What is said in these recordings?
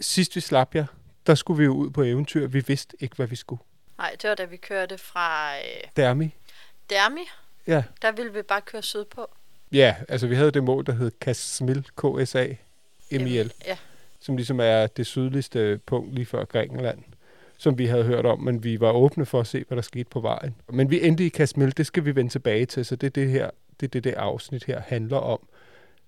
Sidst vi slap jer, der skulle vi jo ud på eventyr. Vi vidste ikke, hvad vi skulle. Nej, det var da vi kørte fra øh, Dermi. Dermi. Ja. Der ville vi bare køre sydpå. ja, altså vi havde det mål, der hed Kasmil, KSA, MIL, Ja, som ligesom er det sydligste punkt lige før Grækenland, som vi havde hørt om, men vi var åbne for at se, hvad der skete på vejen. Men vi endte i Kasmil, det skal vi vende tilbage til, så det er det her, det, er det, det afsnit her handler om.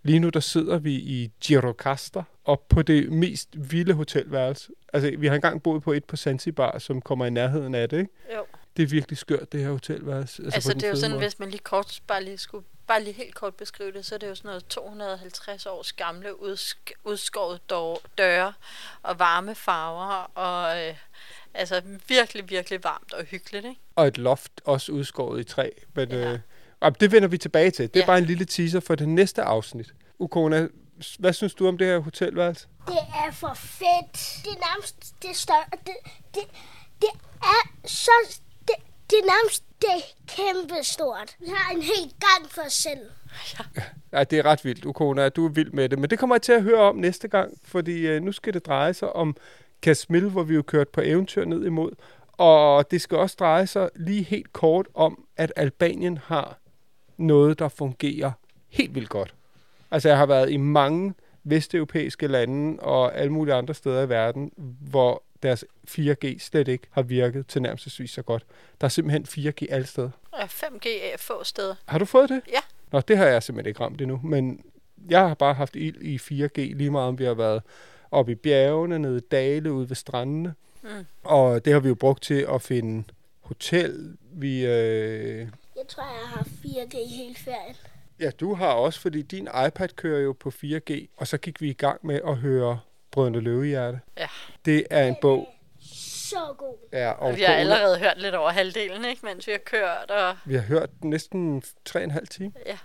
Lige nu der sidder vi i Girocaster, op på det mest vilde hotelværelse. Altså, vi har engang boet på et på Zanzibar, som kommer i nærheden af det, ikke? jo. Det er virkelig skørt, det her hotelværelse. Altså, altså det er jo sådan, måde. hvis man lige kort, bare lige skulle, bare lige helt kort beskrive det, så er det jo sådan noget 250 års gamle udsk- udskåret dør- døre og varme farver og øh, altså virkelig, virkelig varmt og hyggeligt, ikke? Og et loft også udskåret i træ. Men, Ja. øh, det vender vi tilbage til. Det er Ja. bare en lille teaser for det næste afsnit. Ukona, hvad synes du om det her hotelværelse? Det er for fedt. Det er nærmest det større. Det, det, det er så... Det, det er nærmest det er kæmpe stort. Vi har en helt gang for os selv. Ja, det er ret vildt, Ukona. Du er vild med det. Men det kommer jeg til at høre om næste gang, fordi øh, nu skal det dreje sig om Kasmil, hvor vi jo kørt på eventyr ned imod. Og det skal også dreje sig lige helt kort om, at Albanien har noget, der fungerer helt vildt godt. Altså, jeg har været i mange vesteuropæiske lande og alle mulige andre steder i verden, hvor deres 4G slet ikke har virket tilnærmelsesvis så godt. Der er simpelthen 4G alle steder. Og 5G er få steder. Har du fået det? Ja. Nå, det har jeg simpelthen ikke ramt endnu, men jeg har bare haft ild i 4G, lige meget om vi har været oppe i bjergene, nede i dale, ude ved strandene. Mm. Og det har vi jo brugt til at finde hotel. Vi, øh... Jeg tror, jeg har 4G i hele ferien. Ja, du har også, fordi din iPad kører jo på 4G, og så gik vi i gang med at høre Brødrene Løvehjerte. Ja. Det er en bog. Så god. Ja, og Og vi har allerede hørt lidt over halvdelen, ikke? Mens vi har kørt, og Vi har hørt næsten 3,5 timer. ja.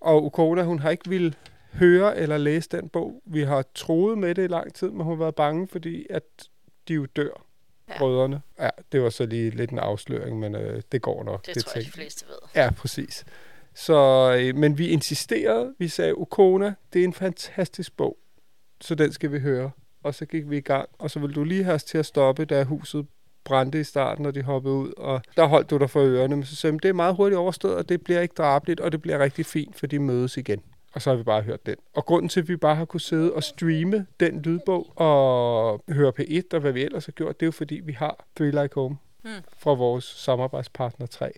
Og Ukona, hun har ikke vil høre eller læse den bog. Vi har troet med det i lang tid, men hun har været bange, fordi at de jo dør, Ja. brødrene. Ja, det var så lige lidt en afsløring, men øh, det går nok. Det, det tror jeg, de fleste ved. Ja, præcis. Så, øh, men vi insisterede, vi sagde, Ukona, det er en fantastisk bog, så den skal vi høre. Og så gik vi i gang, og så vil du lige have os til at stoppe, da huset brændte i starten, og de hoppede ud, og der holdt du dig for ørerne. Men så sagde det er meget hurtigt overstået, og det bliver ikke drabeligt, og det bliver rigtig fint, for de mødes igen. Og så har vi bare hørt den. Og grunden til, at vi bare har kunne sidde og streame den lydbog og høre P1 og hvad vi ellers har gjort, det er jo fordi, vi har Three Like Home Mm. fra vores samarbejdspartner 3.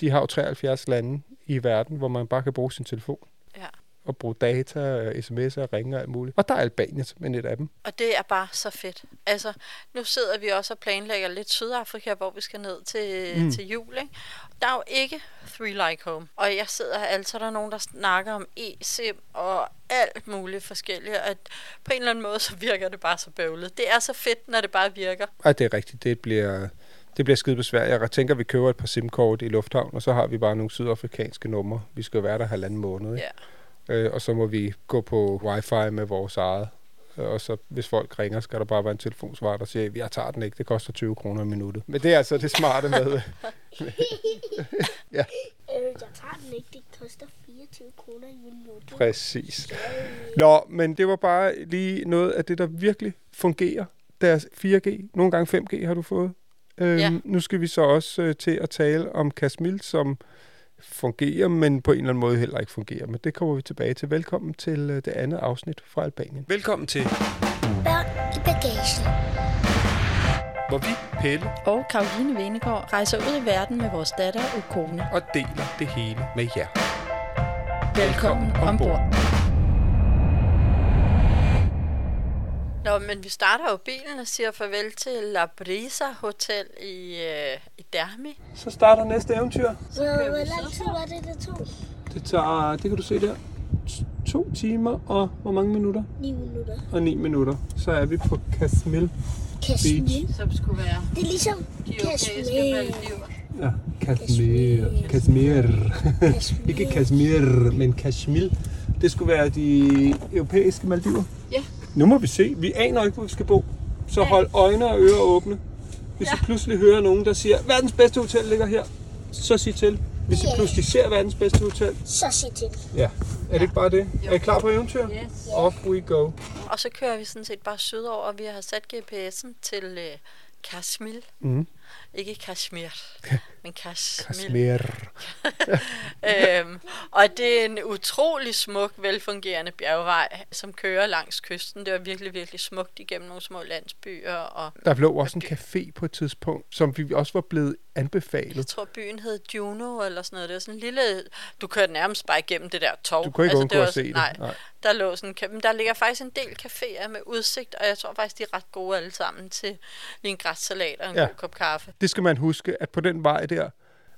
De har jo 73 lande i verden, hvor man bare kan bruge sin telefon. Ja. Og bruge data, sms'er ringe og alt muligt. Og der er Albanien simpelthen et af dem. Og det er bare så fedt. Altså, nu sidder vi også og planlægger lidt Sydafrika, hvor vi skal ned til, mm. Til jul, ikke? Der er jo ikke Three Like Home. Og jeg sidder her, altså der er nogen, der snakker om e-sim og alt muligt forskelligt. Og at på en eller anden måde, så virker det bare så bøvlet. Det er så fedt, når det bare virker. Ja, det er rigtigt. Det bliver, det bliver skide besværligt. Jeg tænker, at vi køber et par SIM-kort i lufthavn, og så har vi bare nogle sydafrikanske numre. Vi skal være der halvanden måned, ikke? Ja. Øh, og så må vi gå på wifi med vores eget. Øh, Og så hvis folk ringer, skal der bare være en telefonsvar, der siger, jeg tager den ikke, det koster 20 kroner i minuttet. Men det er altså det smarte med, Øh, jeg tager den ikke. Det koster 24 kroner i minuttet. Præcis. Nå, men det var bare lige noget af det, der virkelig fungerer. Deres 4G, nogle gange 5G har du fået. Øhm, Ja. Nu skal vi så også øh, til at tale om Kasmil, som fungerer, men på en eller anden måde heller ikke fungerer. Men det kommer vi tilbage til. Velkommen til øh, det andet afsnit fra Albanien. Velkommen til, Børn i bagagen. hvor vi, Pelle, Og Karoline Venegård rejser ud i verden med vores datter Ukone. og deler det hele med jer. Velkommen ombord. Nå, men vi starter jo bilen og siger farvel til La Brisa Hotel i, øh, i Dermi. Så starter næste eventyr. Så hvor lang tid var det, det tog? Det tager, det kan du se der. to timer og hvor mange minutter? 9 minutter. Og 9 minutter. Så er vi på Kasmil Kashmir. Beach. Som skulle være Det er ligesom de europæiske Kashmir. Maldiver. Ja, Kashmir. Kashmir. Kashmir. Ikke Kashmir, men Kashmir. Det skulle være de europæiske Maldiver. Ja. Nu må vi se. Vi aner ikke, hvor vi skal bo. Så hold øjne og ører åbne. Hvis I pludselig hører nogen, der siger, verdens bedste hotel ligger her, så sig til. Hvis I Ja. pludselig ser verdens bedste hotel, Så sig til. ja. Er det ikke bare det? Er I klar på eventyr? Yes. Off we go. Og så kører vi sådan set bare sydover, og vi har sat GPS'en til øh, Kashmir. Mhm. Ikke Kashmir, men Kashmir. Kashmir. øhm, og det er en utrolig smuk, velfungerende bjergvej, som kører langs kysten. Det var virkelig, virkelig smukt igennem nogle små landsbyer. Og Der lå også en café på et tidspunkt, som vi også var blevet anbefalet. jeg tror, byen hed Juno eller sådan noget. Det var sådan en lille... Du kørte nærmest bare igennem det der tog. Du kunne ikke undgå var at se det. Nej, der lå sådan... en Men der ligger faktisk en del caféer med udsigt, og jeg tror faktisk, de er ret gode alle sammen til lige en græssalat og en ja. god kop kaffe. Det skal man huske, at på den vej der,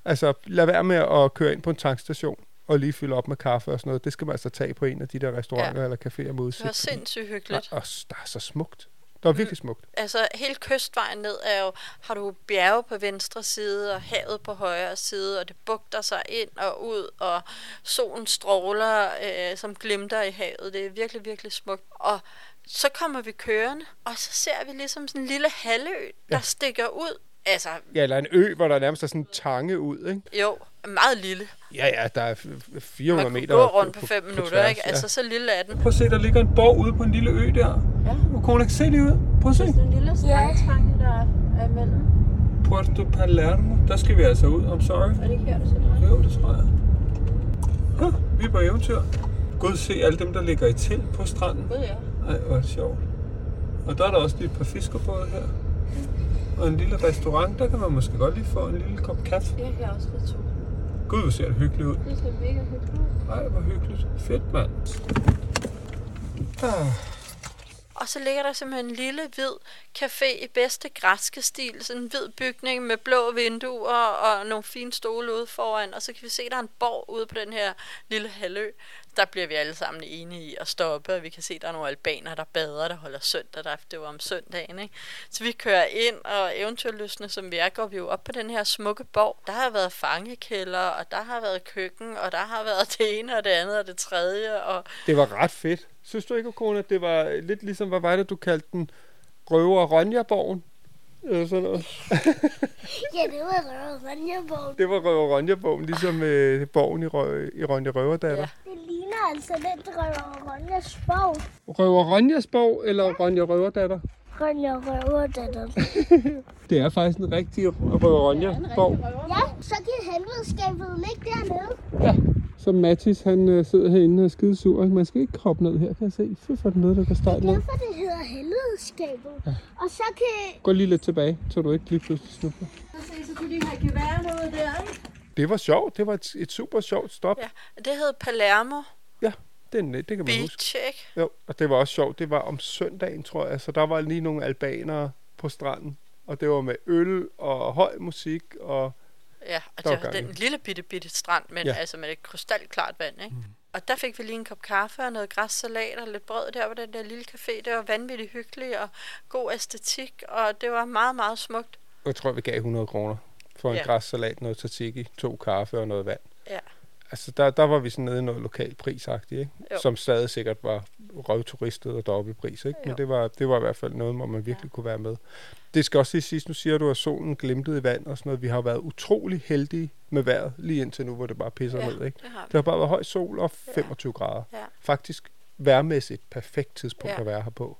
altså lad være med at køre ind på en tankstation og lige fylde op med kaffe og sådan noget. Det skal man altså tage på en af de der restauranter ja. Eller caféer med Det udsigt. var sindssygt hyggeligt. Og, og der er så smukt. Det var virkelig smukt. altså hele kystvejen ned er jo, har du bjerge på venstre side og havet på højre side, og det bugter sig ind og ud, og solen stråler, øh, som glimter i havet. Det er virkelig, virkelig smukt. Og så kommer vi kørende, og så ser vi ligesom sådan en lille halvø, der Ja. stikker ud. Altså, Ja, eller en ø, hvor der nærmest er sådan en tange ud, ikke? jo, meget lille. Ja, ja, der er f- f- 400 Man kunne meter gå rundt på på- fem på minutter, tværs, ikke? Altså, så lille er den. Prøv at se, der ligger en borg ude på en lille ø der. Ja. Nu kunne ikke se det ud. Prøv at se. en lille strandtange, der er imellem. Puerto Palermo. Der skal vi altså ud. I'm sorry. Er det ikke her, du sætter Jo, det tror jeg. Ja, vi er på eventyr. Gud, se alle dem, der ligger i telt på stranden. Gud, ja. Ej, hvor er det sjovt. Og der er der også lige et par fiskerbåde her. Og en lille restaurant, der kan man måske godt lige få en lille kop kaffe. Jeg kan også lidt to. Gud, hvor ser det hyggeligt ud. Det ser mega hyggeligt ud. Ej, hvor hyggeligt. Fedt, mand. Ah, Og så ligger der simpelthen en lille hvid café i bedste græske stil. Sådan en hvid bygning med blå vinduer og nogle fine stole ude foran. Og så kan vi se, at der er en borg ude på den her lille halvø. Der bliver vi alle sammen enige i at stoppe, og vi kan se, at der er nogle albaner, der bader, der holder søndag. Der, det var om søndagen, ikke? Så vi kører ind, og eventyrløsende som vi er, går vi jo op på den her smukke borg. Der har været fangekælder, og der har været køkken, og der har været det ene og det andet og det tredje. Og det var ret fedt. Synes du ikke, Kone, at det var lidt ligesom, hvad var det, du kaldte den? Røver Ronja-borgen? Eller sådan noget. Ja, det var Røvervanjerborg. Det var Røver Ronja-borgen, ligesom øh, borgen i, Rø- i Ronja Røverdatter. Ja. Ligner altså lidt Røvervanjers borg. Røver Ronjas borg eller Ronja Røverdatter? Ronja Røverdatter. Det er faktisk en rigtig Røver Ronja-borg. Ja, så kan helvedeskabet ligge dernede. Ja. Så Mathis, han øh, sidder herinde og er skide sur. Man skal ikke kroppe ned her, kan jeg se. Fy for den noget, der går stejlt ned. Derfor det hedder helvedeskabet. Ja. Og så kan... Gå lige lidt tilbage, så du ikke lige pludselig snubler. så kan de have geværerne ude der, ikke? Det var sjovt. Det var et, et super sjovt stop. Ja, det hed Palermo det, er det kan man huske. Beach, ikke? Jo, og det var også sjovt. Det var om søndagen, tror jeg. Så der var lige nogle albanere på stranden. Og det var med øl og høj musik. Og Ja, og Der det var den lille bitte, bitte strand, men ja. altså med et krystalklart vand, ikke? Mm. Og der fik vi lige en kop kaffe og noget græssalat og lidt brød der på den der lille café. Det var vanvittigt hyggeligt og god æstetik, og det var meget, meget smukt. jeg tror, vi gav 100 kroner for en Ja. græssalat, noget tzatziki, to kaffe og noget vand. Altså, der, der var vi sådan nede i noget lokal prisagtigt, ikke? Jo. Som stadig sikkert var røvturistet og dobbeltpris, ikke? Men Jo. det var, det var i hvert fald noget, hvor man virkelig ja. kunne være med. Det skal også lige sidst, nu siger du, at solen glimtede i vand og sådan noget. Vi har været utrolig heldige med vejret lige indtil nu, hvor det bare pisser Ja, ned, ikke? det har vi. Det har bare været høj sol og 25 ja. grader. Ja. Faktisk værmæssigt perfekt tidspunkt Ja. at være her på.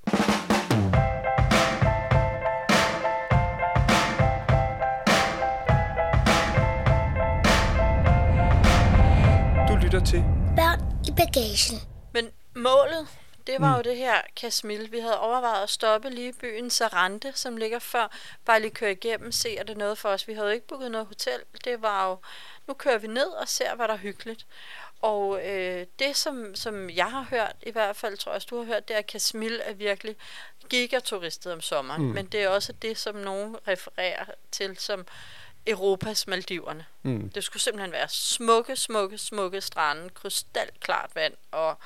Lytter til Børn i bagagen. Men målet, det var mm. jo det her Kasmil. Vi havde overvejet at stoppe lige i byen Sarante, som ligger før. Bare lige køre igennem, se er det noget for os. Vi havde jo ikke booket noget hotel. Det var jo, nu kører vi ned og ser, hvad der er hyggeligt. Og øh, det, som, som jeg har hørt, i hvert fald tror jeg, også, du har hørt, det er, at Kasmil er virkelig gigaturistet om sommeren. Mm. Men det er også det, som nogen refererer til som Europas Maldiverne. Mm. Det skulle simpelthen være smukke, smukke, smukke strande, krystalklart vand og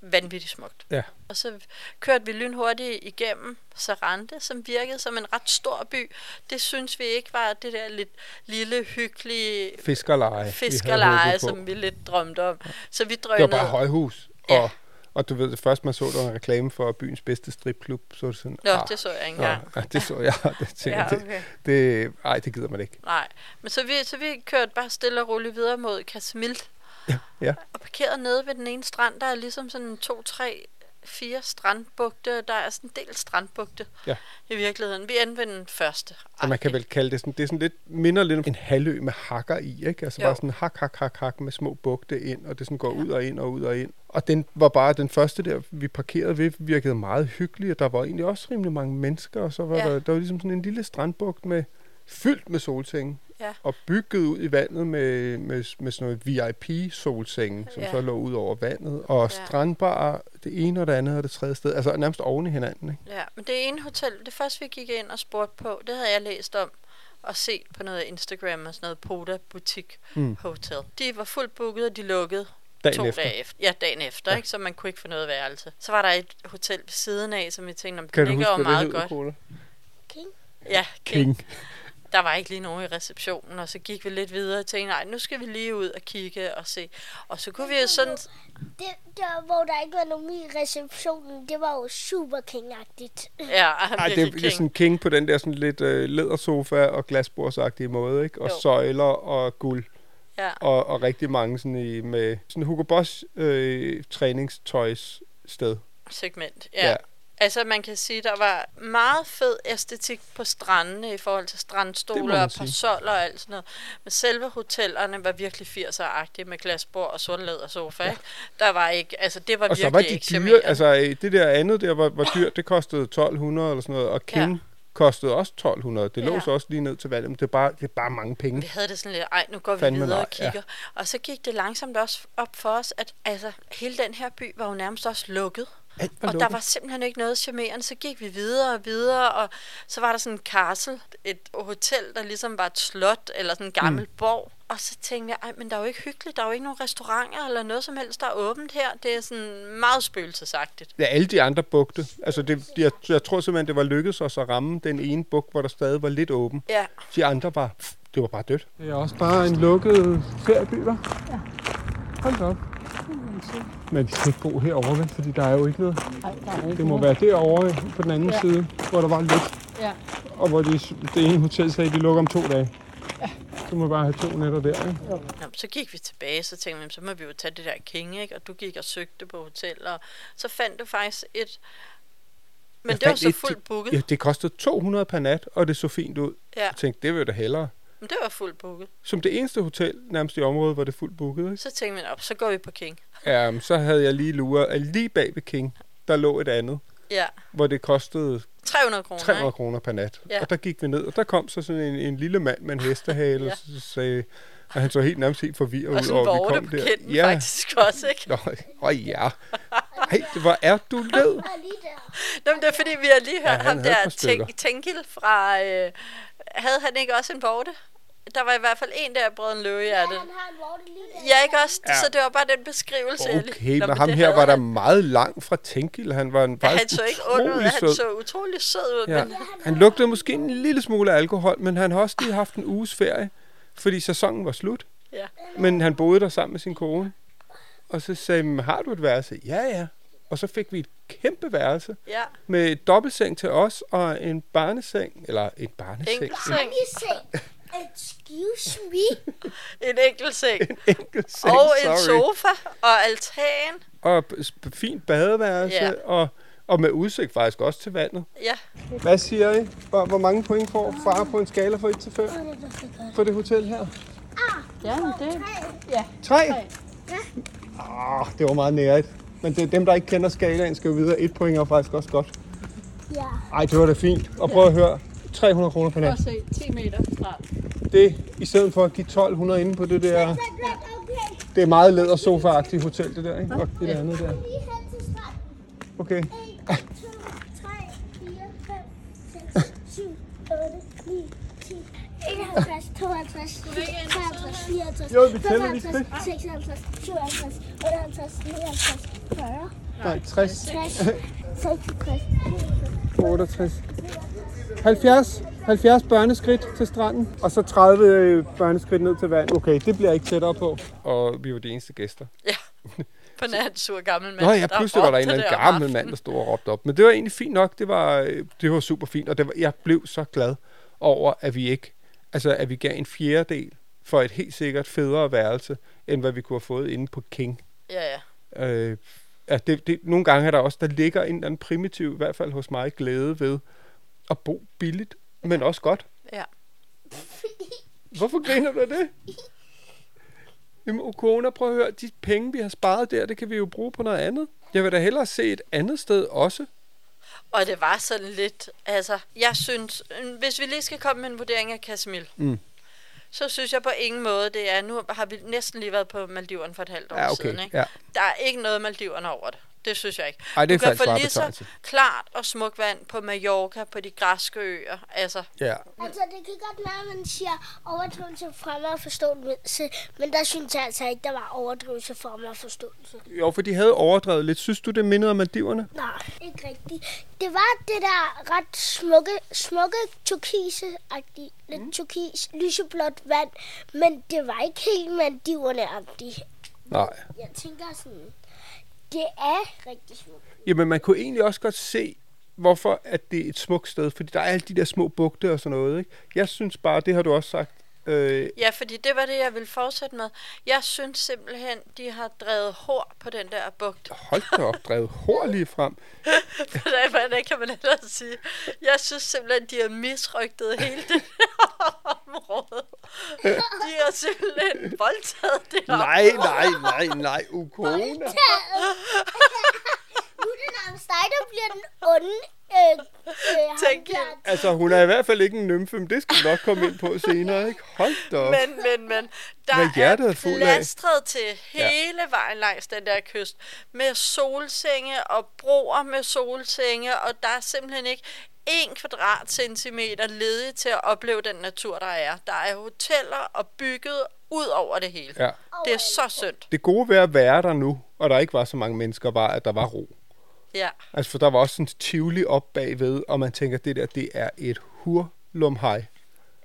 vanvittigt smukt. Ja. Og så kørte vi lynhurtigt igennem Sarante, som virkede som en ret stor by. Det synes vi ikke var det der lidt lille, hyggelige Fiskerleje. vi fiskerleje, på. som vi lidt drømte om. Så vi Det var drønede. bare højhus. Ja. Og, du ved, det første man så, der var en reklame for byens bedste stripklub. Så var det sådan, Nå, ah, det så jeg ikke engang. ja, det så jeg. Det, tænkte, Ja, ja, okay. det, det, ej, det gider man ikke. Nej, men så vi, så vi kørte bare stille og roligt videre mod Casemil. Ja. Og parkeret nede ved den ene strand, der er ligesom sådan to, tre, fire strandbugte. Der er sådan en del strandbugte Ja. i virkeligheden. Vi ved den første. Og man kan vel kalde det sådan, det er sådan lidt, minder lidt om en halvø med hakker i, ikke? Altså Jo. bare sådan hak, hak, hak, hak med små bugte ind, og det sådan går ud og ind og ud og ind. Og den var bare den første der, vi parkerede ved, virkede meget hyggelig, og der var egentlig også rimelig mange mennesker, og så var Ja. der, der var ligesom sådan en lille strandbugt med, fyldt med solsenge, Ja. og bygget ud i vandet med, med, med sådan noget VIP-solsenge, som Ja. så lå ud over vandet, og Ja. strandbar, det ene og det andet og det tredje sted, altså nærmest oven i hinanden, ikke? Ja, men det ene hotel, det første vi gik ind og spurgte på, det havde jeg læst om og set på noget Instagram og sådan noget Poda Boutique Mm. Hotel. De var fuldt booket, og de lukkede Dagen to efter. dage efter. Ja, dagen efter, Ja. ikke? så man kunne ikke få noget værelse. Så var der et hotel ved siden af, som vi tænkte, om Kan det det meget godt. Cola? King. Ja, King. King. Der var ikke lige nogen i receptionen, og så gik vi lidt videre og tænkte, nej, nu skal vi lige ud og kigge og se. Og så kunne vi jo sådan... Det, der, hvor der ikke var nogen i receptionen, det var jo super king-agtigt. Ja, Ej, det er King. sådan king på den der sådan lidt øh, lædersofa og glasbordsagtige måde, ikke? Og Jo. søjler og guld. Ja. Og, og rigtig mange sådan i, med sådan Hugo Boss øh, træningstøjs sted. segment. Ja. ja. Altså man kan sige, der var meget fed æstetik på strandene i forhold til man og parasoller og alt sådan noget. Men selve hotellerne var virkelig 80'er-agtige med glasbord og sort lædersofa. Ja. Der var ikke, altså det var Og virkelig var de ikke dyre, altså det der andet der var, var dyrt, det kostede 1200 eller sådan noget, og King ja. kostede også 1200. Det lå Ja. så også lige ned til vandet, men det er bare, det er bare mange penge. Vi havde det sådan lidt, ej, nu går vi Fandme videre nej, og kigger. Ja. Og så gik det langsomt også op for os, at altså, hele den her by var jo nærmest også lukket. Alt var Og der lukket. var simpelthen ikke noget charmerende. Så gik vi videre og videre, og så var der sådan en castle, et hotel, der ligesom var et slot, eller sådan en gammel mm. borg. Og så tænkte jeg, ej, men der er jo ikke hyggeligt. Der er jo ikke nogen restauranter eller noget som helst, der er åbent her. Det er sådan meget spøgelsesagtigt. Ja, alle de andre bugte. Altså, det, jeg, jeg tror simpelthen, det var lykkedes os at ramme den ene bug, hvor der stadig var lidt åben. Ja, De andre var, det var bare dødt. Det er også bare en lukket ferieby? Ja. Hold op. Men vi skal ikke bo herovre, vel? Fordi der er jo ikke noget. Nej, der er ikke Det må noget. være derovre på den anden ja. Ja. side, hvor der var lidt. Ja. Og hvor de, det ene hotel sagde, at de lukker om to dage. Så må vi bare have to nætter der, ikke? Nå, så gik vi tilbage, så tænkte vi, så må vi jo tage det der King, ikke? Og du gik og søgte på hotel, og så fandt du faktisk et... Men Jeg det var så fuldt booket. Ja, det kostede 200 per nat, og det så fint ud. Ja, Jeg tænkte, det vil jeg da hellere. Men det var fuldt booket. Som det eneste hotel nærmest i området, hvor det fuldt booket, ikke? Så tænkte vi, op, så går vi på King. Um, så havde jeg lige luret, at lige bag ved King, der lå et andet, Ja, hvor det kostede 300 kroner, 300 ikke? kroner per nat. Ja. Og der gik vi ned, og der kom så sådan en, en lille mand med en hestehale, Ja. og så sagde, og han så helt nærmest helt forvirret Og ud over, vi kom der. kinden ja. faktisk også, ikke? Nå, åh ja. Ej, hvor er du led. Og lige der. Nå, men det er fordi, vi har lige hørt Ja, ja, ham der stykker. Tænk, Tenkil fra... Øh, havde han ikke også en vorte? Der var i hvert fald en der, brød en løvehjerte. Han har en vorte lige der. Ja, ikke også? Ja. Så det var bare den beskrivelse. Okay, Nå, men ham her var der han. meget langt fra Tenkil. Han var en Ja, han så ikke ond ud. Han så utrolig sød ud. Ja. Men Han lugtede måske en lille smule af alkohol, men han har også lige haft en uges ferie, fordi sæsonen var slut. Ja. Men han boede der sammen med sin kone. Og så sagde han, har du et værelse? Ja, ja. Og så fik vi et kæmpe værelse ja, med et dobbeltseng til os og en barneseng, eller en barneseng, enkelt seng. Excuse me. En enkelt seng. en enkelt seng, Og en sorry. sofa og altan. Og b- fint badeværelse, Ja. og, og med udsigt faktisk også til vandet. Ja, Hvad siger I? Hvor, hvor mange point får far på en skala fra 1 til 5 for det hotel her? Ja, men det, 3? Ah, det var meget nærigt. Men det, dem, der ikke kender skalaen, skal jo videre. Et point er faktisk også godt. Ja. Ej, det var da fint. Og prøv at høre. 300 kroner per prøv nat. at se, 10 meter fra. Det, i stedet for at give 1200 inde på det der... Det er meget læder sofa-agtigt hotel, det der, ikke? Og det der andet der. Okay. 1, 2, 3, 4, 5, 6, 7, 8, 9, 51, 52, 53, 54, Jo, vi tæller lige 55, 56, 57, 58, 59, 40, Nej, 60, 60, 66, 68. 70, 70 børneskridt til stranden, og så 30 øh, børneskridt ned til vand. Okay, det bliver ikke tættere på. Og vi var de eneste gæster. Ja. På nær en sur gammel mand. Nå ja, pludselig var der en eller anden gammel mand, der stod og råbte op. Men det var egentlig fint nok. Det var, øh, det var super fint, og det var, jeg blev så glad over, at vi ikke, altså at vi gav en fjerdedel for et helt sikkert federe værelse, end hvad vi kunne have fået inde på King. Ja, ja. Øh, at det, det, nogle gange er der også, der ligger en eller anden primitiv, i hvert fald hos mig, glæde ved at bo billigt, men også godt. Ja. Hvorfor griner du af det? Jamen, Okona, prøv at høre, de penge, vi har sparet der, det kan vi jo bruge på noget andet. Jeg vil da hellere se et andet sted også. Og det var sådan lidt, altså, jeg synes, øh, hvis vi lige skal komme med en vurdering af Casimil, Mm. så synes jeg på ingen måde, det er, nu har vi næsten lige været på Maldiverne for et halvt år Ja, okay. siden, ikke? Ja. Der er ikke noget Maldiverne over det. Det synes jeg ikke. Ej, det er du kan få lige så klart og smukt vand på Mallorca, på de græske øer. Altså, Ja. Altså, det kan godt være, at man siger overdrivelse fremme og forståelse, men der synes jeg altså ikke, der var overdrivelse fremme og forståelse. Jo, for de havde overdrevet lidt. Synes du, det mindede om Maldiverne? Nej, ikke rigtigt. Det var det der ret smukke, smukke turkise-agtige, lidt mm. turkis, lyseblåt vand, men det var ikke helt mandiverne-agtigt. Nej. Jeg tænker sådan, det er rigtig smukt. Jamen, man kunne egentlig også godt se, hvorfor at det er et smukt sted, fordi der er alle de der små bugte og sådan noget. Ikke? Jeg synes bare, det har du også sagt, øh, ja, fordi det var det, jeg ville fortsætte med. Jeg synes simpelthen, de har drevet hår på den der bugt. hold da op, drevet hår lige frem. Hvordan hvordan kan man ellers sige? Jeg synes simpelthen, de har misrygtet hele det her område. De har simpelthen voldtaget det her Nej, nej, nej, nej, Ukona. Er dig, der bliver den onde. Øh, øh, ham Tænk jer. Altså, hun er i hvert fald ikke en nymfe, men det skal vi nok komme ind på senere, ikke? Hold da op. Men, men, men, der Hvad hjertet er er plastret til hele vejen langs den der kyst. Med solsenge og broer med solsenge, og der er simpelthen ikke en kvadratcentimeter ledig til at opleve den natur, der er. Der er hoteller og bygget ud over det hele. Ja. Det er så synd. Det gode ved at være der nu, og der ikke var så mange mennesker, var, at der var ro. Ja. Altså, for der var også sådan tivoli op bagved, og man tænker, det der, det er et hurlumhej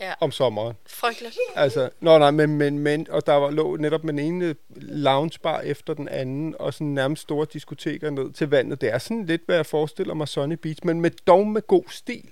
Ja. om sommeren. Frygteligt. Altså, nå nej, men, men, men, og der var, lå netop den ene loungebar efter den anden, og sådan nærmest store diskoteker ned til vandet. Det er sådan lidt, hvad jeg forestiller mig Sunny Beach, men med, dog med god stil.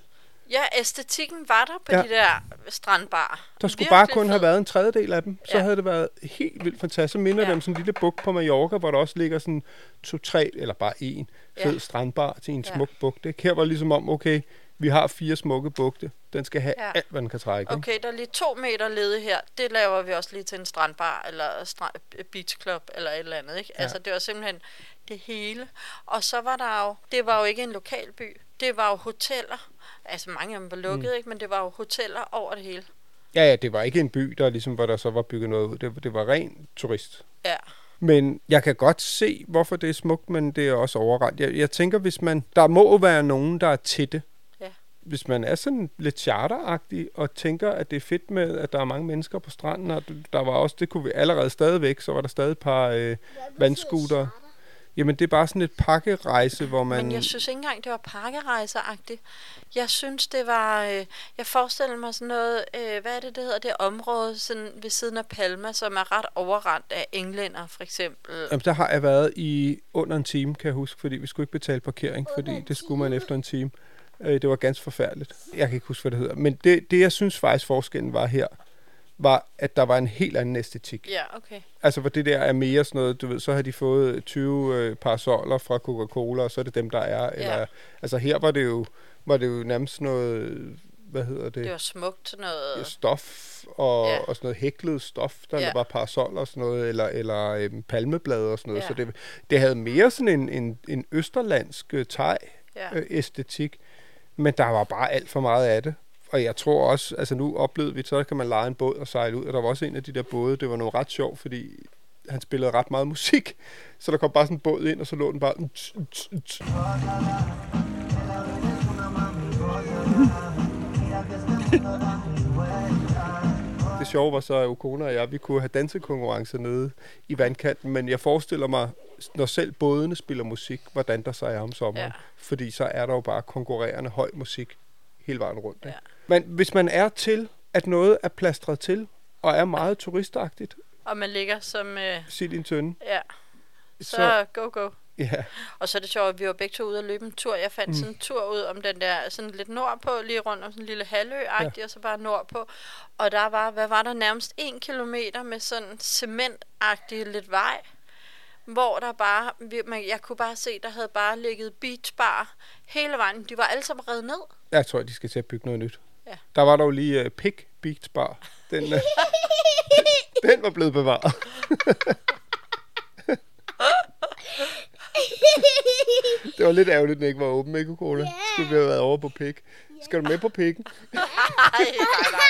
Ja, æstetikken var der på Ja. de der strandbar. Der skulle bare kun have været en tredjedel af dem. Så ja. Havde det været helt vildt fantastisk. Så minder ja. Dem sådan en lille bugt på Mallorca, hvor der også ligger sådan to-tre, eller bare en fed Ja. strandbar til en Ja. smuk bugt. Her var ligesom om, okay, vi har fire smukke bugte. Den skal have ja. Alt, hvad den kan trække. ikke? Okay, der er lige to meter ledig her. Det laver vi også lige til en strandbar, eller stra- beach club, eller et eller andet, ikke? Ja. Altså, det var simpelthen det hele. Og så var der jo, det var jo ikke en lokal by. Det var jo hoteller. Altså, mange af dem var lukket, mm. ikke? Men det var jo hoteller over det hele. Ja, ja, det var ikke en by, der ligesom, hvor der så var bygget noget ud. Det, det var ren turist. Ja. Men jeg kan godt se, hvorfor det er smukt, men det er også overrendt. Jeg, jeg tænker, hvis man... Der må være nogen, der er til det. Ja. Hvis man er sådan lidt charteragtig og tænker, at det er fedt med, at der er mange mennesker på stranden, og der var også, det kunne vi allerede stadigvæk, så var der stadig et par øh, vandskuter. Jamen, det er bare sådan et pakkerejse, hvor man... Men jeg synes ikke engang, det var pakkerejseragtigt. Jeg synes, det var... Øh, jeg forestiller mig sådan noget... Øh, hvad er det, det hedder? Det område sådan ved siden af Palma, som er ret overrendt af englænder, for eksempel. Jamen, der har jeg været i under en time, kan jeg huske, fordi vi skulle ikke betale parkering, fordi det skulle man efter en time. Øh, det var ganske forfærdeligt. Jeg kan ikke huske, hvad det hedder. Men det, det jeg synes faktisk forskellen var her, var, at der var en helt anden æstetik. Ja, okay. Altså, hvor det der er mere sådan noget, du ved, så har de fået 20 øh, parasoller fra Coca-Cola, og så er det dem, der er. Eller, altså, her var det jo, var det jo nærmest noget, hvad hedder det? Det var smukt noget... stof og, ja. Ja. og sådan noget hæklet stof, der ja. Ja. var parasoller og sådan noget, eller, eller øhm, palmeblade og sådan noget. Ja. Ja. Så det, det havde mere sådan en, en, en østerlandsk øh, Ja. øh, æstetik, men der var bare alt for meget af det. Og jeg tror også, altså nu oplevede vi, så kan man lege en båd og sejle ud, og der var også en af de der både, det var noget ret sjovt, fordi han spillede ret meget musik, så der kom bare sådan en båd ind, og så lå den bare... sjove var så, at Okona og jeg, vi kunne have dansekonkurrencer nede i vandkanten, men jeg forestiller mig, når selv bådene spiller musik, hvordan der så er om sommeren. Ja. Fordi så er der jo bare konkurrerende høj musik hele vejen rundt. Ikke? Ja. Men hvis man er til, at noget er plastret til, og er meget turistagtigt, Og man ligger som... Øh, sig din tønde, ja, så, så, go, go. ja, Og så er det sjovt, at vi var begge to ude og løbe en tur. Jeg fandt mm. sådan en tur ud om den der, sådan lidt nordpå, lige rundt om sådan en lille halvø ja. og så bare nordpå. Og der var, hvad var der, nærmest en kilometer med sådan cementagtig lidt vej, hvor der bare, man, jeg kunne bare se, der havde bare ligget beachbar hele vejen. De var alle sammen reddet ned. jeg tror, de skal til at bygge noget nyt. Ja. Der var dog lige uh, Pig Beach Bar. Den, uh, den var blevet bevaret. Det var lidt ærgerligt, at den ikke var åben, ikke, Cola? Skulle vi have været over på Pig. Skal du med på Piggen? Nej, nej, nej.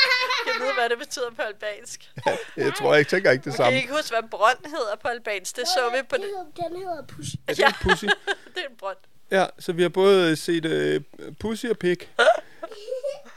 Jeg ved, hvad det betyder på albansk. Jeg tror, jeg tænker ikke det Jeg kan samme. ikke huske, hvad brønd hedder på albansk. Det så vi på det. Den hedder, den hedder Pussy. Er det en pussy? Det er en brønd. Ja, så vi har både set uh, pussy og pig.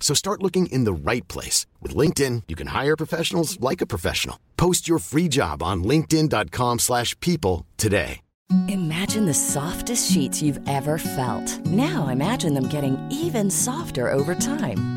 So start looking in the right place. With LinkedIn, you can hire professionals like a professional. Post your free job on linkedin.com/people slash people today. Imagine the softest sheets you've ever felt. Now imagine them getting even softer over time.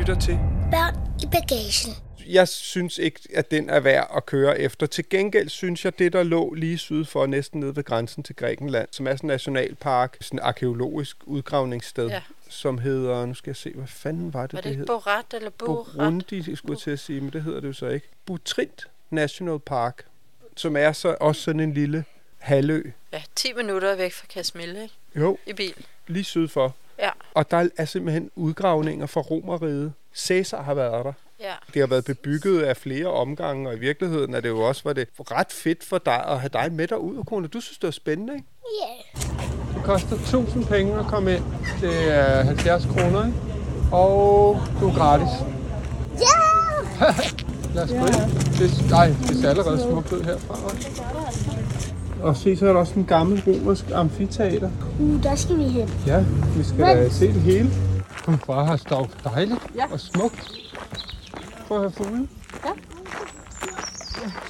Lytter til. Børn i bagagen. Jeg synes ikke, at den er værd at køre efter. Til gengæld synes jeg, det der lå lige syd for, næsten nede ved grænsen til Grækenland, som er sådan en nationalpark, sådan et arkeologisk udgravningssted, Ja. som hedder, nu skal jeg se, hvad fanden var det, Var det det hed? Borat eller Borat? Burundi, skulle jeg til at sige, men det hedder det jo så ikke. Butrint National Park, som er så også sådan en lille halvø. Ja, 10 minutter væk fra Kasmille, ikke? Jo, I bil. lige syd for. Ja, Og der er simpelthen udgravninger fra Romeriet. Caesar har været der. ja. Det har været bebygget af flere omgange, og i virkeligheden er det jo også var det ret fedt for dig at have dig med derud, kone. Du synes, det er spændende, ikke? Ja. Det koster 1000 penge at komme ind. Det er 70 kroner, ikke? Og du er gratis. Ja! Lad os gå ind. Det, nej, det ser allerede smukt ud herfra også. Og se, så er der også en gammel romersk amfiteater. Uh, der skal vi hen. Ja, vi skal da se det hele. Kom bare her står dejligt Ja. og smukt. Prøv at have fugle.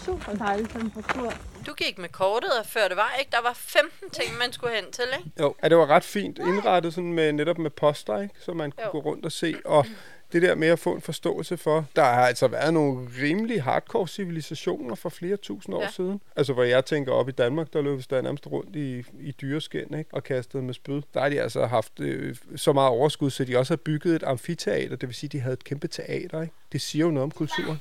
Super dejlig temperatur. Du gik med kortet og førte vej, ikke? Der var 15 ting, man skulle hen til, ikke? Jo, ja, det var ret fint indrettet sådan med, netop med poster, ikke? så man kunne Jo. gå rundt og se. Og det der med at få en forståelse for, der har altså været nogle rimelig hardcore civilisationer for flere tusind år Ja. siden. Altså hvor jeg tænker op i Danmark, der løb der nærmest rundt i, i dyreskin ikke? og kastede med spyd. Der har de altså haft øh, så meget overskud, så de også har bygget et amfiteater, det vil sige, de havde et kæmpe teater. Ikke? Det siger jo noget om kulturen.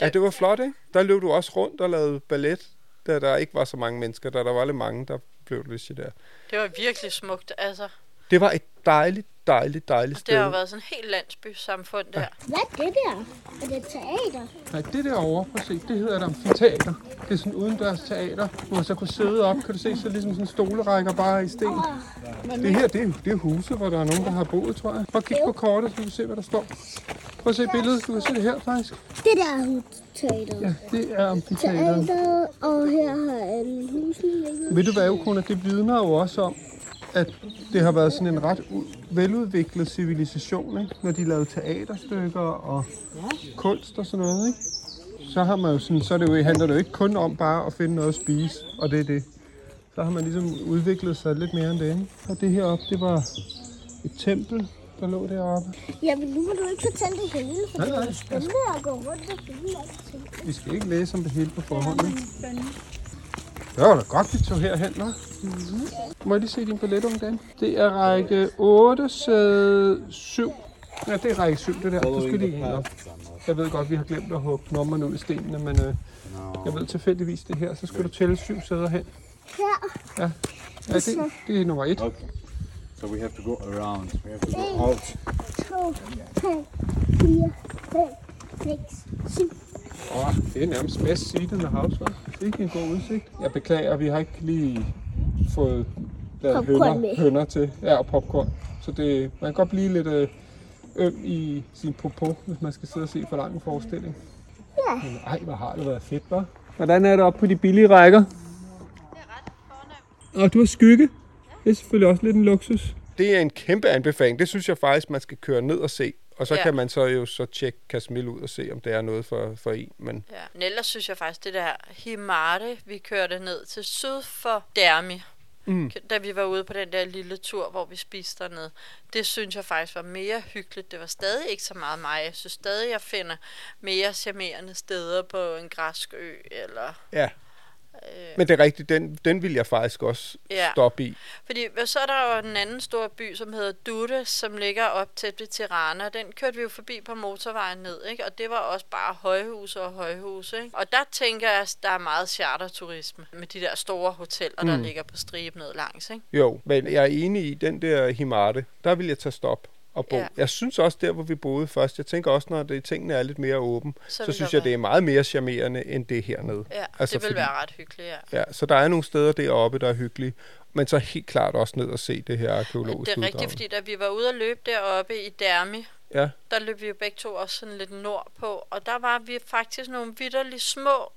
Ja, det var flot, ikke? Der løb du også rundt og lavede ballet, da der ikke var så mange mennesker. Da der var lidt mange, der blev du lidt der. Det var virkelig smukt, altså. Det var et dejligt, dejligt, dejligt Det sted. har jo været sådan et helt landsbysamfund der. Hvad er det der? Er det teater? Nej, det derovre, prøv at se, det hedder et amfiteater. Det er sådan en udendørs teater, hvor man så kunne sidde op, kan du se, så ligesom sådan stolerækker bare i sten. Det her, det er, det er huse, hvor der er nogen, der har boet, tror jeg. Prøv at kigge på kortet, så du kan se, hvad der står. Prøv at se billedet, du kan se det her faktisk. Det der er teater. Ja, det er amfiteateret. Teater, og her har alle husene ligget. Ved du hvad, Ukona, det vidner jo også om, at det har været sådan en ret veludviklet civilisation, ikke? når de lavede teaterstykker og kunst og sådan noget. Ikke? Så, har man jo sådan, så er det jo, handler det jo ikke kun om bare at finde noget at spise, og det er det. Så har man ligesom udviklet sig lidt mere end det. Ikke? Og det heroppe, det var et tempel, der lå deroppe. Ja, men nu må du ikke fortælle det hele, for Nej, det er spændende at gå rundt og finde alting. Vi skal ikke læse om det hele på forhånd. vel? Det var da godt, vi tog herhen, hva'? Mm-hmm. Må jeg lige se din billet, unge dame? Det er række 8, sæde 7. Ja, det er række 7, det der. Du skal lige ind op. Jeg ved godt, vi har glemt at hugge nummerne ud i stenene, men øh, jeg ved tilfældigvis det her. Så skal du tælle syv sæder hen. Her, Ja, ja det, det er nummer 1. Okay. So we have to go around. We have to go out. 2, 3, 4, 5, 6, 7. Åh, oh, det er nærmest bedst seated med hva'? Ikke en god udsigt. Jeg beklager, vi har ikke lige fået lavet hønder, med. hønder til. Ja, og popcorn. Så det, man kan godt blive lidt øh, øm i sin popo, hvis man skal sidde og se for lang en forestilling. Ja. Men ej, hvor har det været fedt, hva'? Hvordan er det oppe på de billige rækker? Det er ret fornemt. Og du har skygge. Det er selvfølgelig også lidt en luksus. Det er en kæmpe anbefaling. Det synes jeg faktisk, man skal køre ned og se. Og så Ja. kan man så jo så tjekke Kasmil ud og se, om det er noget for, for en. Men Ja. Men ellers synes jeg faktisk, det der Himarte, vi kørte ned til syd for Dermi, Mm. da vi var ude på den der lille tur, hvor vi spiste dernede, det synes jeg faktisk var mere hyggeligt. Det var stadig ikke så meget mig. Jeg synes stadig, jeg finder mere charmerende steder på en græsk ø, eller... ja, men det er rigtigt. Den, den vil jeg faktisk også Ja. stoppe i. Fordi så er der jo den anden store by, som hedder Dute, som ligger op tæt ved Tirana. Den kørte vi jo forbi på motorvejen ned, ikke? Og det var også bare højhuse og højhuse, ikke? Og der tænker jeg, at der er meget charterturisme med de der store hoteller, der Mm. ligger på stribe ned langs, ikke? Jo, men jeg er enig i den der Himarte. Der vil jeg tage stop og bo. Ja. Jeg synes også der, hvor vi boede først. Jeg tænker også, når det, tingene er lidt mere åben, Så så, synes jeg, det er meget mere charmerende, end det hernede. Ja, Altså, det vil fordi- være ret hyggeligt, ja. Ja, så der er nogle steder deroppe, der er hyggelige. Men så helt klart også ned og se det her arkeologiske det er rigtigt, fordi da vi var ude at løbe deroppe i Dermi, Ja, der løb vi jo begge to også sådan lidt nordpå, og der var vi faktisk nogle vidderligt små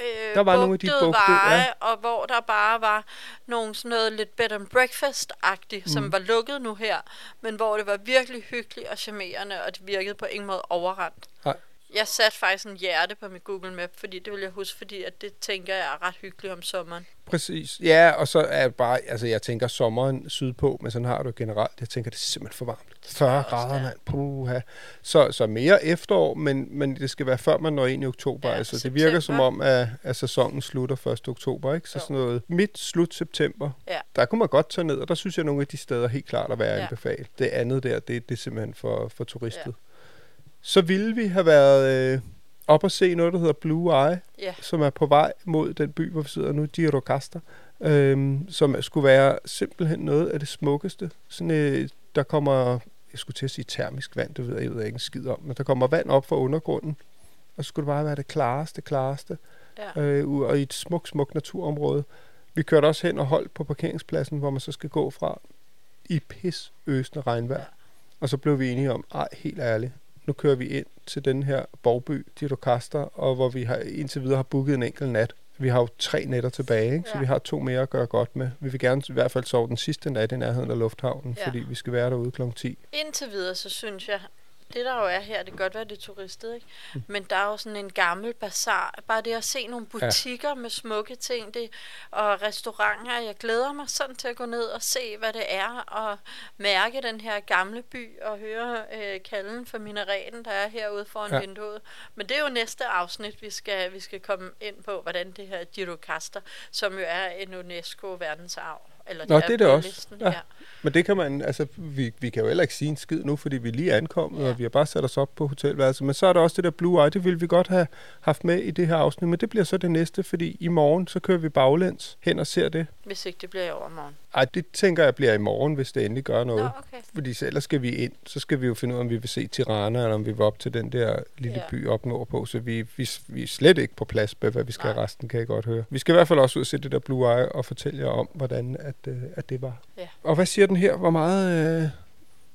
øh, Der var nogle af de bugtede bugte, veje, ja. og hvor der bare var nogle sådan noget lidt bed and breakfast-agtigt, mm. som var lukket nu her, men hvor det var virkelig hyggeligt og charmerende, og det virkede på ingen måde overrendt. Nej. Jeg satte faktisk en hjerte på mit Google Map, fordi det vil jeg huske, fordi at det tænker jeg er ret hyggeligt om sommeren. præcis. Ja, og så er det bare, altså jeg tænker sommeren sydpå, men sådan har du generelt. Jeg tænker, det er simpelthen for varmt. 40 også, grader, mand. Puha. Så, så mere efterår, men, men det skal være før man når ind i oktober. Ja, altså det virker som september. om, at, at sæsonen slutter 1. oktober, ikke? Så Jo. sådan noget midt, slut september. Ja. Der kunne man godt tage ned, og der synes jeg, nogle af de steder helt klart at være Ja. ja. anbefale. Det andet der, det, det er simpelthen for, for turistet. Ja. Så ville vi have været øh, op og se noget, der hedder Blue Eye, Ja. som er på vej mod den by, hvor vi sidder nu, Girocasta, øhm, som skulle være simpelthen noget af det smukkeste. Sådan, øh, der kommer, jeg skulle til at sige termisk vand, det ved jeg, jeg ved ikke en skid om, men der kommer vand op fra undergrunden, og så skulle det bare være det klareste, klareste, Ja. øh, og i et smukt, smukt naturområde. Vi kørte også hen og holdt på parkeringspladsen, hvor man så skal gå fra i pis øsende regnvejr. Ja. Og så blev vi enige om, ej, helt ærligt, nu kører vi ind til den her borgby, Didocaster, og hvor vi har indtil videre har booket en enkelt nat. Vi har jo tre nætter tilbage, ikke? så Ja. vi har to mere at gøre godt med. Vi vil gerne i hvert fald sove den sidste nat i nærheden af lufthavnen, Ja. fordi vi skal være derude kl. 10. Indtil videre, så synes jeg, det der jo er her, det kan godt være, det er turistet, ikke? Men der er jo sådan en gammel bazar. Bare det at se nogle butikker ja. med smukke ting det, og restauranter. Jeg glæder mig sådan til at gå ned og se, hvad det er, og mærke den her gamle by, og høre øh, kalden for minareten, der er herude foran ja. Vinduet. Men det er jo næste afsnit, vi skal, vi skal komme ind på, hvordan det her Girocaster, som jo er en UNESCO-verdensarv. Eller Nå, det er det også. listen, Ja. Men det kan man, altså, vi, vi kan jo heller ikke sige en skid nu, fordi vi lige er ankommet, Ja. ja. og vi har bare sat os op på hotelværelset. Men så er der også det der Blue Eye, det ville vi godt have haft med i det her afsnit, men det bliver så det næste, fordi i morgen, så kører vi baglæns hen og ser det. Hvis ikke det bliver i overmorgen. Ej, det tænker jeg bliver i morgen, hvis det endelig gør noget. Nå, okay. Fordi så ellers skal vi ind, så skal vi jo finde ud af, om vi vil se Tirana, eller om vi vil op til den der lille Ja. ja. by op nordpå. Så vi, vi, vi er slet ikke på plads med, hvad vi skal Nej. resten, kan jeg godt høre. Vi skal i hvert fald også ud og se det der Blue Eye og fortælle jer om, hvordan at, øh, at det var. Ja. Og hvad siger den her? Hvor meget... Øh,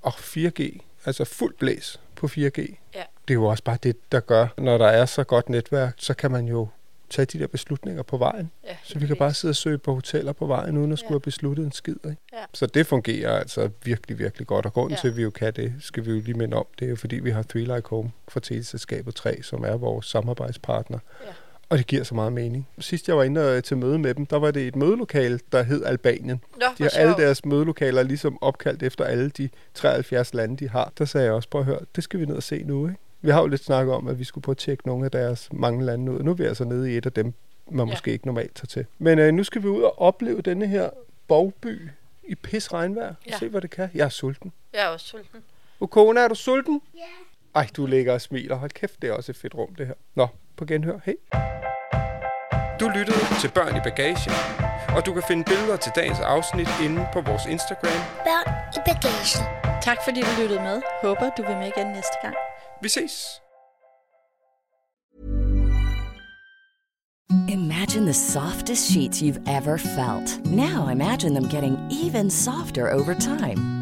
oh, 4G. Altså fuld blæs på 4G. Ja. Det er jo også bare det, der gør, når der er så godt netværk, så kan man jo tage de der beslutninger på vejen. Ja, Så vi kan bare sidde og søge på hoteller på vejen, uden at skulle Ja. have besluttet en skid. Ikke? Ja. Så det fungerer altså virkelig, virkelig godt. Og grunden ja. til, at vi jo kan det, skal vi jo lige minde om, det er jo fordi, vi har Three Like Home fra Teleselskabet 3, som er vores samarbejdspartner. Ja. Og det giver så meget mening. Sidst jeg var inde øh, til møde med dem, der var det et mødelokale, der hed Albanien. Nå, De har alle deres mødelokaler ligesom opkaldt efter alle de 73 lande, de har. Der sagde jeg også, prøv at høre, det skal vi ned og se nu, ikke? Vi har jo lidt snakket om, at vi skulle prøve at tjekke nogle af deres mange lande ud. Nu er vi altså nede i et af dem, man Ja. måske ikke normalt tager til. Men øh, nu skal vi ud og opleve denne her borgby i pis regnvejr. Ja. Se, hvad det kan. Jeg er sulten. Jeg er også sulten. Ukona, er du sulten? Ja. Ej, du ligger og smiler. Hold kæft, det er også et fedt rum, det her. Nå, på genhør. Hej. Du lyttede til Børn i Bagagen, og du kan finde billeder til dagens afsnit inde på vores Instagram. Børn i bagagen. Tak fordi du lyttede med. Håber du vil med igen næste gang. Vi ses! Imagine the softest sheets you've ever felt. Now imagine them getting even softer over time.